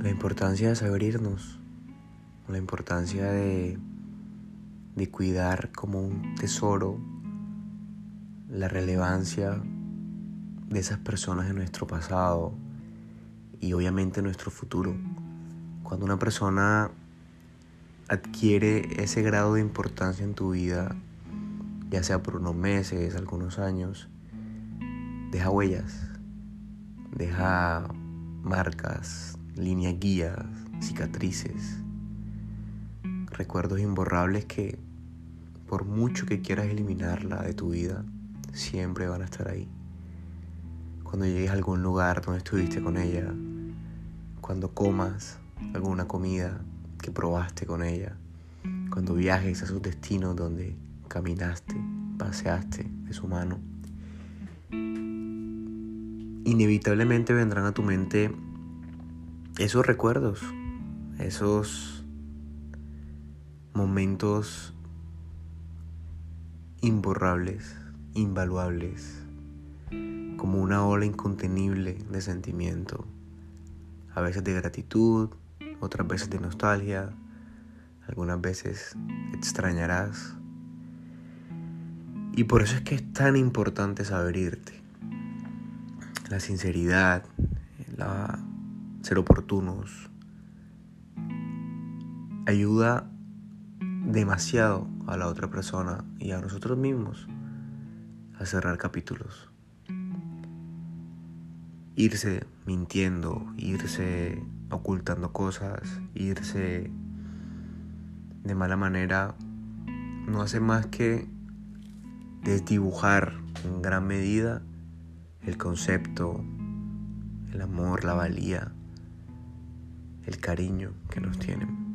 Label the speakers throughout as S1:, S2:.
S1: la importancia de saber irnos, la importancia de, de cuidar como un tesoro la relevancia de esas personas en nuestro pasado y obviamente en nuestro futuro. Cuando una persona adquiere ese grado de importancia en tu vida, ya sea por unos meses, algunos años, deja huellas, deja marcas, líneas guías, cicatrices, recuerdos imborrables que por mucho que quieras eliminarla de tu vida, siempre van a estar ahí. Cuando llegues a algún lugar donde estuviste con ella, cuando comas alguna comida que probaste con ella, cuando viajes a sus destinos donde caminaste, paseaste de su mano, inevitablemente vendrán a tu mente esos recuerdos, esos momentos imborrables, invaluables, como una ola incontenible de sentimiento, a veces de gratitud, otras veces de nostalgia, algunas veces extrañarás. Y por eso es que es tan importante saber irte. La sinceridad, la ser oportunos, ayuda demasiado a la otra persona y a nosotros mismos a cerrar capítulos. Irse mintiendo, irse ocultando cosas, irse de mala manera, no hace más que desdibujar en gran medida el concepto, el amor, la valía, el cariño que nos tienen.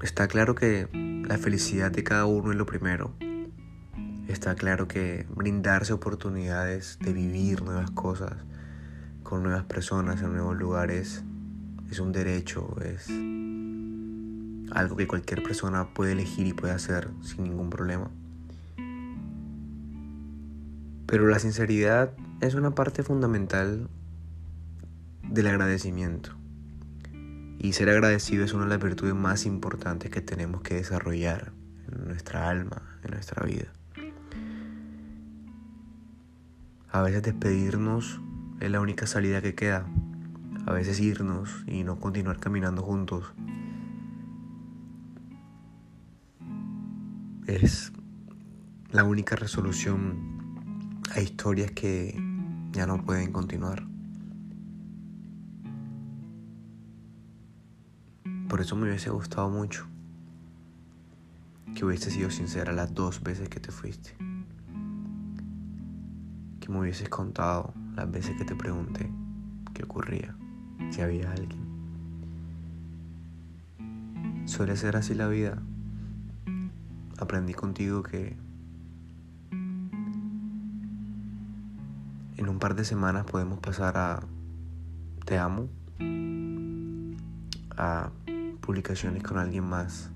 S1: Está claro que la felicidad de cada uno es lo primero. Está claro que brindarse oportunidades de vivir nuevas cosas con nuevas personas en nuevos lugares es un derecho, es algo que cualquier persona puede elegir y puede hacer sin ningún problema. Pero la sinceridad es una parte fundamental del agradecimiento. Y ser agradecido es una de las virtudes más importantes que tenemos que desarrollar en nuestra alma, en nuestra vida. A veces despedirnos es la única salida que queda. A veces irnos y no continuar caminando juntos es la única resolución a historias que ya no pueden continuar. Por eso me hubiese gustado mucho que hubiese sido sincera las dos veces que te fuiste. Que me hubieses contado las veces que te pregunté qué ocurría, si había alguien. Suele ser así la vida. Aprendí contigo que en un par de semanas podemos pasar a te amo, a publicaciones con alguien más,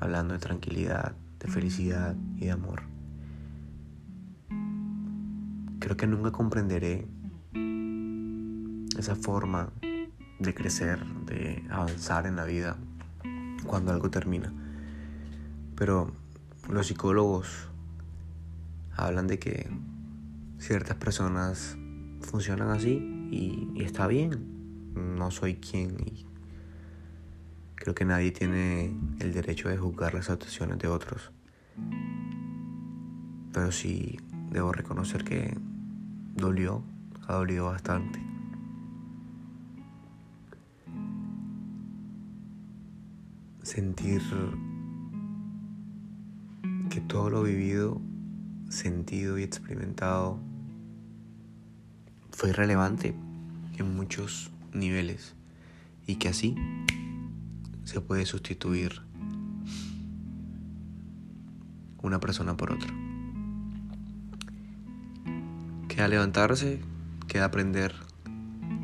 S1: hablando de tranquilidad, de felicidad y de amor. Creo que nunca comprenderé esa forma de crecer, de avanzar en la vida cuando algo termina. Pero los psicólogos hablan de que ciertas personas funcionan así y, está bien. No soy quien Creo que nadie tiene el derecho de juzgar las actuaciones de otros. Pero sí debo reconocer que dolió, ha dolido bastante. Sentir que todo lo vivido, sentido y experimentado fue relevante en muchos niveles y que así se puede sustituir una persona por otra. Queda levantarse, queda aprender,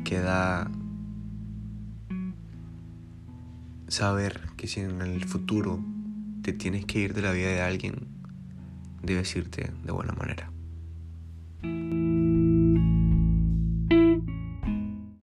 S1: queda saber que si en el futuro te tienes que ir de la vida de alguien, debes irte de buena manera.